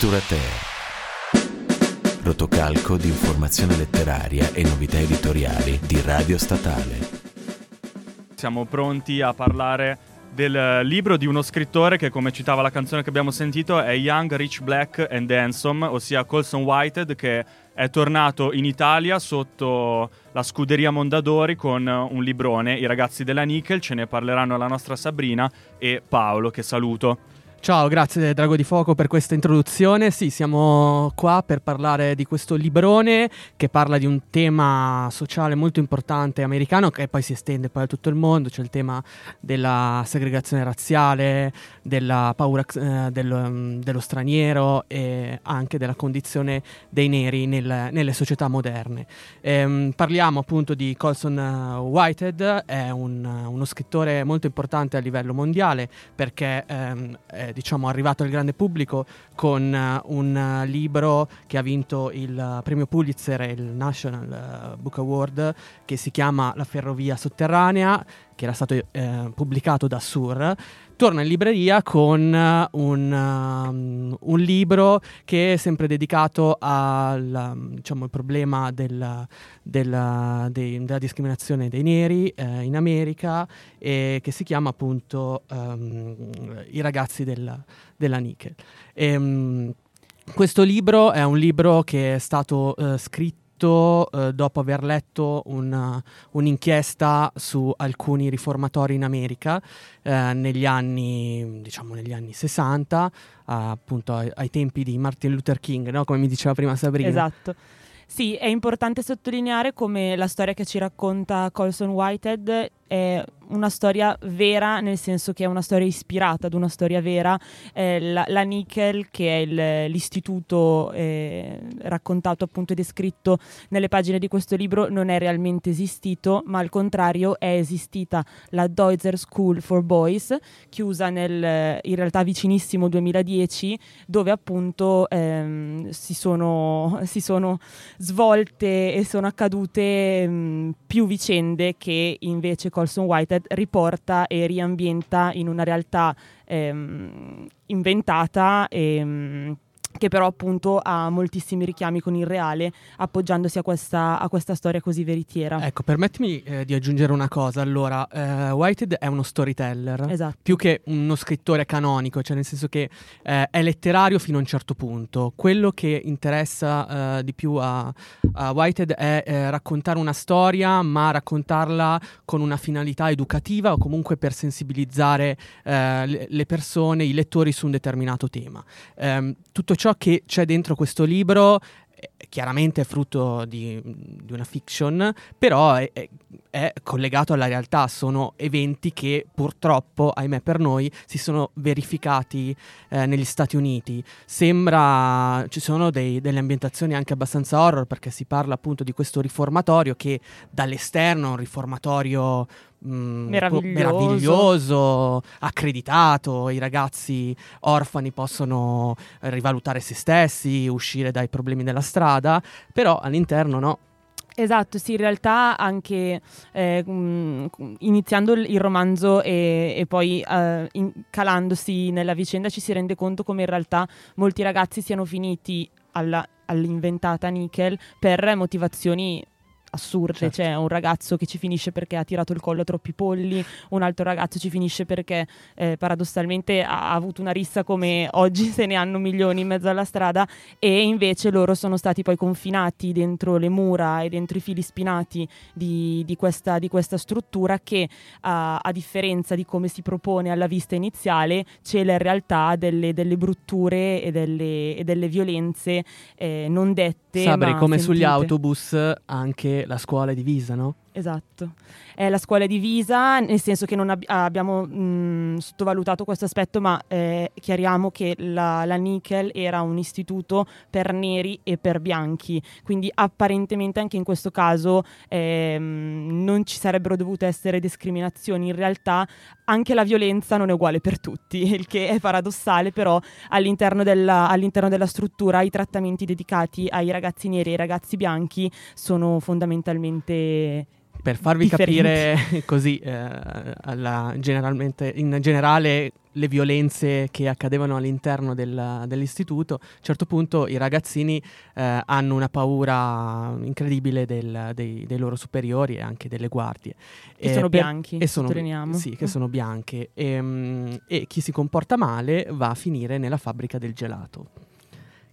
Scrittura Rotocalco di informazione letteraria e novità editoriali di Radio Statale. Siamo pronti a parlare del libro di uno scrittore che, come citava la canzone che abbiamo sentito, è Young, Rich, Black and Handsome, ossia Colson Whited, che è tornato in Italia sotto la scuderia Mondadori con un librone, I ragazzi della Nickel, ce ne parleranno la nostra Sabrina e Paolo, che saluto. Ciao, grazie Drago di Fuoco per questa introduzione. Sì, siamo qua per parlare di questo librone che parla di un tema sociale molto importante americano che poi si estende poi a tutto il mondo. C'è il tema della segregazione razziale, della paura eh, dello, mm, dello, straniero e anche della condizione dei neri nel, nelle società moderne. Ehm, parliamo appunto di Colson eh, Whitehead, è un, uno scrittore molto importante a livello mondiale perché ehm, è diciamo, arrivato al grande pubblico con uh, un uh, libro che ha vinto il uh, premio Pulitzer e il National Book Award che si chiama La ferrovia sotterranea che era stato pubblicato da Sur, torna in libreria con un, um, un, libro che è sempre dedicato al um, diciamo, problema del, del, dei, della discriminazione dei neri eh, in America e che si chiama appunto um, I ragazzi del, della Nickel. E, um, questo libro è un libro che è stato uh, scritto scritto eh, dopo aver letto una, un'inchiesta su alcuni riformatori in America eh, negli, anni, diciamo, negli anni 60, appunto ai, ai, tempi di Martin Luther King, no? come mi diceva prima Sabrina. Esatto. Sì, è importante sottolineare come la storia che ci racconta Colson Whitehead è una storia vera, nel senso che è una storia ispirata ad una storia vera. Eh, la, la, Nickel, che è il, l'istituto eh, raccontato appunto e descritto nelle pagine di questo libro, non è realmente esistito, ma al contrario è esistita la Deutzer School for Boys, chiusa nel in realtà vicinissimo 2010, dove appunto ehm, si, sono, si, sono, svolte e sono accadute mh, mm, più vicende che invece Colson Whitehead riporta e riambienta in una realtà ehm, inventata e ehm, che però appunto ha moltissimi richiami con il reale, appoggiandosi a questa, a questa storia così veritiera. Ecco, permettimi eh, di aggiungere una cosa. Allora, eh, Whitehead è uno storyteller, esatto. più che uno scrittore canonico, cioè nel senso che eh, è letterario fino a un certo punto. Quello che interessa eh, di più a, a Whitehead è eh, raccontare una storia, ma raccontarla con una finalità educativa o comunque per sensibilizzare eh, le persone, i lettori su un determinato tema. Ehm, tutto ciò che c'è dentro questo libro chiaramente è frutto di, di una fiction, però è, è, è, collegato alla realtà, sono eventi che purtroppo, ahimè per noi, si sono verificati eh, negli Stati Uniti. Sembra, ci sono dei, delle ambientazioni anche abbastanza horror perché si parla appunto di questo riformatorio che dall'esterno è un riformatorio Mm, meraviglioso. meraviglioso. accreditato, i ragazzi orfani possono rivalutare se stessi, uscire dai problemi della strada, però all'interno no. Esatto, sì, in realtà anche eh, mh, iniziando il romanzo e, e poi uh, in, calandosi nella vicenda ci si rende conto come in realtà molti ragazzi siano finiti alla, all'inventata Nickel per motivazioni assurde, certo. c'è un ragazzo che ci finisce perché ha tirato il collo a troppi polli, un altro ragazzo ci finisce perché eh, paradossalmente ha avuto una rissa come oggi se ne hanno milioni in mezzo alla strada e invece loro sono stati poi confinati dentro le mura e dentro i fili spinati di, di, questa, di questa, struttura che a, a, differenza di come si propone alla vista iniziale cela in realtà delle, delle brutture e delle, e delle violenze eh, non dette. Sabri, come sentite. sugli autobus anche la scuola è divisa, no? Esatto, è la scuola divisa, nel senso che non ab- abbiamo mh, sottovalutato questo aspetto, ma eh, chiariamo che la, la, Nickel era un istituto per neri e per bianchi, quindi apparentemente anche in questo caso eh, non ci sarebbero dovute essere discriminazioni, in realtà anche la violenza non è uguale per tutti, il che è paradossale, però all'interno della, all'interno della struttura i trattamenti dedicati ai ragazzi neri e ai ragazzi bianchi sono fondamentalmente per farvi differenti. capire così, eh, alla- generalmente, in generale, le violenze che accadevano all'interno del- dell'istituto, a un certo punto i ragazzini eh, hanno una paura incredibile del- dei, dei loro superiori e anche delle guardie. Che Eh, sono per- bianchi, e sono. Sì, che sono bianche. E, e chi si comporta male va a finire nella fabbrica del gelato.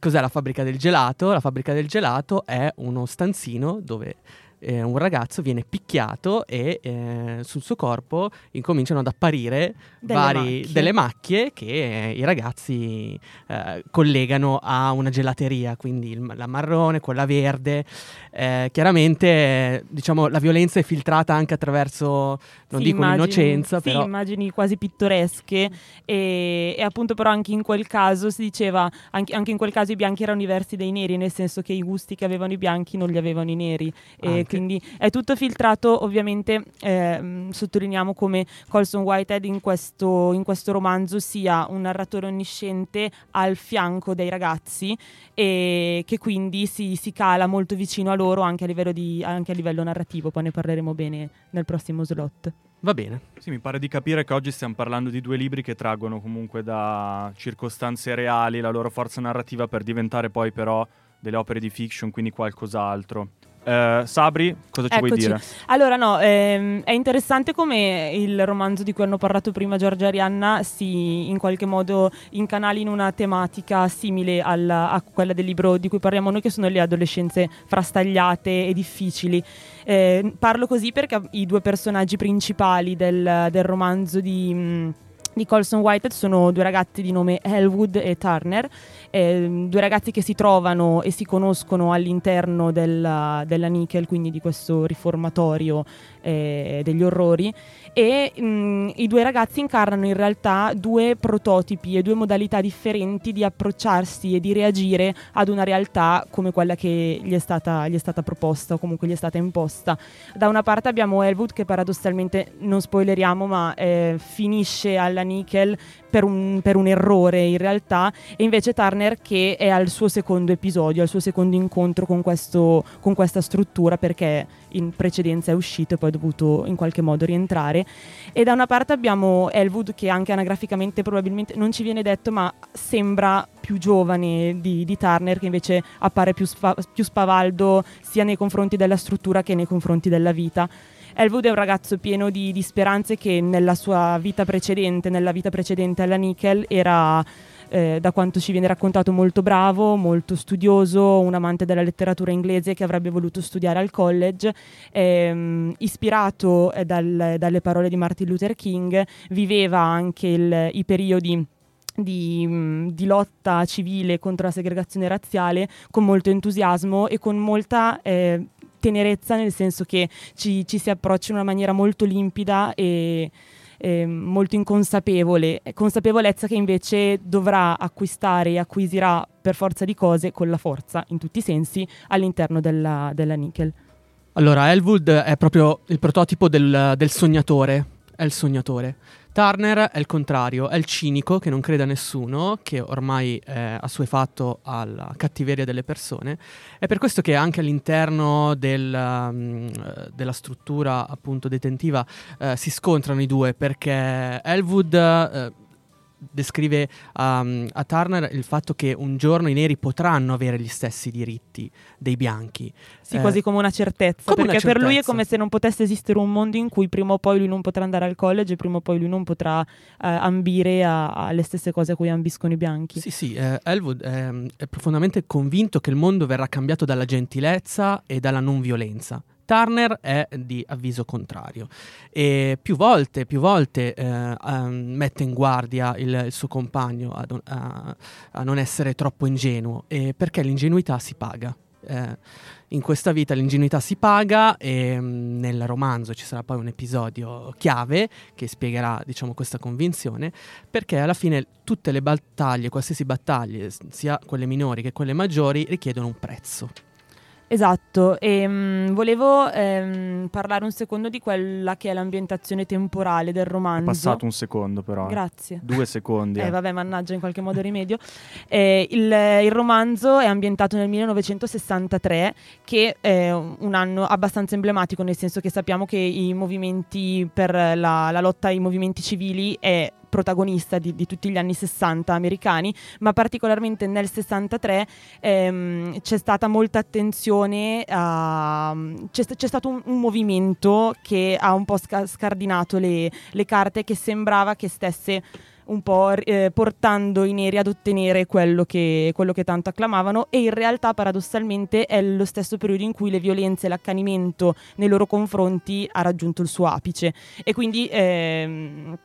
Cos'è la fabbrica del gelato? La fabbrica del gelato è uno stanzino dove eh, un ragazzo viene picchiato e eh, sul suo corpo incominciano ad apparire Delle vari- macchie. delle macchie che eh, i ragazzi eh, collegano a una gelateria, quindi il- la marrone, quella verde. Eh, chiaramente, diciamo, la violenza è filtrata anche attraverso, non Sì, dico l'innocenza, sì, però... immagini quasi pittoresche e, e appunto però anche in quel caso si diceva, anche, anche in quel caso i bianchi erano diversi dai neri, nel senso che i gusti che avevano i bianchi non li avevano i neri e. quindi è tutto filtrato, ovviamente ehm, sottolineiamo come Colson Whitehead in questo, in questo romanzo sia un narratore onnisciente al fianco dei ragazzi e che quindi si, si cala molto vicino a loro anche a, livello di- anche a livello narrativo, poi ne parleremo bene nel prossimo slot. Va bene. Sì, mi pare di capire che oggi stiamo parlando di due libri che traggono comunque da circostanze reali la loro forza narrativa per diventare poi però delle opere di fiction, quindi qualcos'altro. Eh, Sabri, cosa ci vuoi Eccoci. dire? Allora, no, ehm, è interessante come il romanzo di cui hanno parlato prima Giorgia e Arianna si in qualche modo incanali in una tematica simile alla- a quella del libro di cui parliamo noi, che sono le adolescenze frastagliate e difficili. Eh, parlo così perché i due personaggi principali del, del romanzo di. mh, di Colson Whitehead sono due ragazzi di nome Elwood e Turner, ehm, due ragazzi che si trovano e si conoscono all'interno della, della Nickel, quindi di questo riformatorio eh, degli orrori e mh, i due ragazzi incarnano in realtà due prototipi e due modalità differenti di approcciarsi e di reagire ad una realtà come quella che gli è stata, gli è stata proposta o comunque gli è stata imposta. Da una parte abbiamo Elwood che paradossalmente, non spoileriamo, ma eh, finisce alla Nickel per un, per un errore in realtà e invece Turner che è al suo secondo episodio, al suo secondo incontro con, questo, con questa struttura perché in precedenza è uscito e poi è dovuto in qualche modo rientrare e da una parte abbiamo Elwood che anche anagraficamente probabilmente non ci viene detto ma sembra più giovane di, di Turner che invece appare più, sfa- più spavaldo sia nei confronti della struttura che nei confronti della vita. Elwood è un ragazzo pieno di, di speranze che nella sua vita precedente, nella vita precedente alla Nickel, era eh, da quanto ci viene raccontato molto bravo, molto studioso, un amante della letteratura inglese che avrebbe voluto studiare al college, ehm, ispirato eh, dal- dalle parole di Martin Luther King, viveva anche il- i periodi di, di lotta civile contro la segregazione razziale con molto entusiasmo e con molta eh, tenerezza, nel senso che ci, ci si approccia in una maniera molto limpida e eh, molto inconsapevole, consapevolezza che invece dovrà acquistare e acquisirà per forza di cose con la forza, in tutti i sensi, all'interno della, della Nickel. Allora, Elwood è proprio il prototipo del, del sognatore. È il sognatore. Turner è il contrario, è il cinico che non crede a nessuno, che ormai è assuefatto alla cattiveria delle persone. È per questo che anche all'interno del, um, eh, della struttura appunto detentiva eh, si scontrano i due, perché Elwood eh, descrive um, a Turner il fatto che un giorno i neri potranno avere gli stessi diritti dei bianchi. Sì, Eh, quasi come una certezza, come una perché per lui è certezza. come se non potesse esistere un mondo in cui prima o poi lui non potrà andare al college e prima o poi lui non potrà eh, ambire alle stesse cose a cui ambiscono i bianchi. Sì, sì, eh, Elwood ehm, è profondamente convinto che il mondo verrà cambiato dalla gentilezza e dalla non violenza. Turner è di avviso contrario e più volte, più volte eh, ehm, mette in guardia il, il suo compagno a, non- a- a non essere troppo ingenuo e perché l'ingenuità si paga. Eh, in questa vita l'ingenuità si paga e mm, nel romanzo ci sarà poi un episodio chiave che spiegherà diciamo, questa convinzione perché alla fine tutte le battaglie, qualsiasi battaglie, sia quelle minori che quelle maggiori, richiedono un prezzo. Esatto, e mh, volevo ehm, parlare un secondo di quella che è l'ambientazione temporale del romanzo. È passato un secondo però. eh. Grazie. Due secondi. Eh, eh. vabbè, mannaggia, in qualche modo rimedio. Eh, il, il romanzo è ambientato nel 1963, che è un anno abbastanza emblematico, nel senso che sappiamo che i movimenti per la, la lotta ai movimenti civili è protagonista di, di tutti gli anni 60 americani, ma particolarmente nel 63 ehm, c'è stata molta attenzione, a, c'è, c'è stato un, un movimento che ha un po' sca- scardinato le, le carte che sembrava che stesse un po' eh, portando i neri ad ottenere quello che, quello che tanto acclamavano e in realtà paradossalmente è lo stesso periodo in cui le violenze e l'accanimento nei loro confronti ha raggiunto il suo apice. E quindi ehm,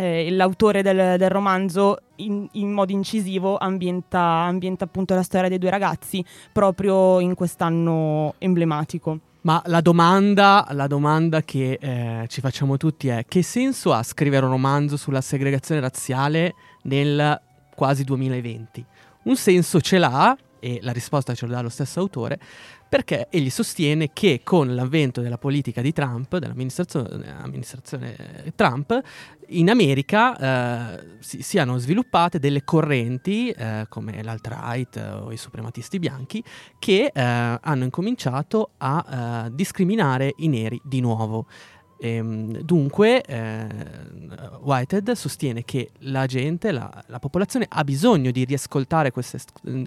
eh, l'autore del, del romanzo in, in, modo incisivo ambienta, ambienta appunto la storia dei due ragazzi proprio in quest'anno emblematico. Ma la domanda, la domanda che eh, ci facciamo tutti è che senso ha scrivere un romanzo sulla segregazione razziale nel quasi 2020? Un senso ce l'ha, e la risposta ce lo dà lo stesso autore, perché egli sostiene che con l'avvento della politica di Trump, dell'amministrazione Trump, in America eh, si, siano sviluppate delle correnti eh, come l'alt-right eh, o i suprematisti bianchi che eh, hanno incominciato a eh, discriminare i neri di nuovo. Ehm, dunque, eh, Whitehead sostiene che la gente, la, la, popolazione, ha bisogno di riascoltare queste,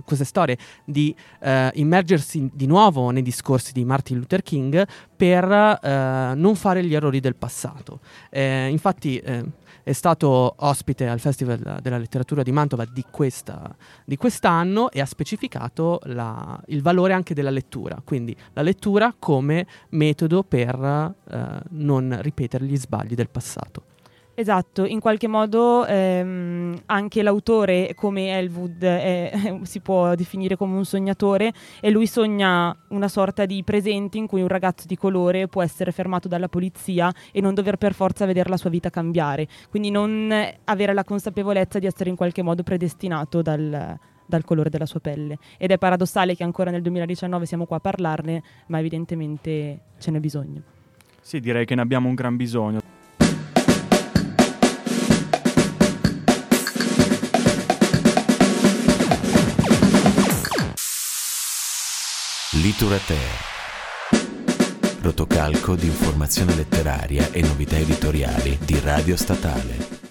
queste storie, di eh, immergersi di nuovo nei discorsi di Martin Luther King per eh, non fare gli errori del passato. Eh, infatti, eh, è stato ospite al Festival della Letteratura di Mantova di, questa, di quest'anno e ha specificato la, il valore anche della lettura, quindi la lettura come metodo per eh, non ripetere gli sbagli del passato. Esatto, in qualche modo ehm, anche l'autore come Elwood è, si può definire come un sognatore e lui sogna una sorta di presente in cui un ragazzo di colore può essere fermato dalla polizia e non dover per forza vedere la sua vita cambiare, quindi non avere la consapevolezza di essere in qualche modo predestinato dal, dal colore della sua pelle. Ed è paradossale che ancora nel 2019 siamo qua a parlarne, ma evidentemente ce n'è bisogno. Sì, direi che ne abbiamo un gran bisogno. Literature. Rotocalco di informazione letteraria e novità editoriali di Radio Statale.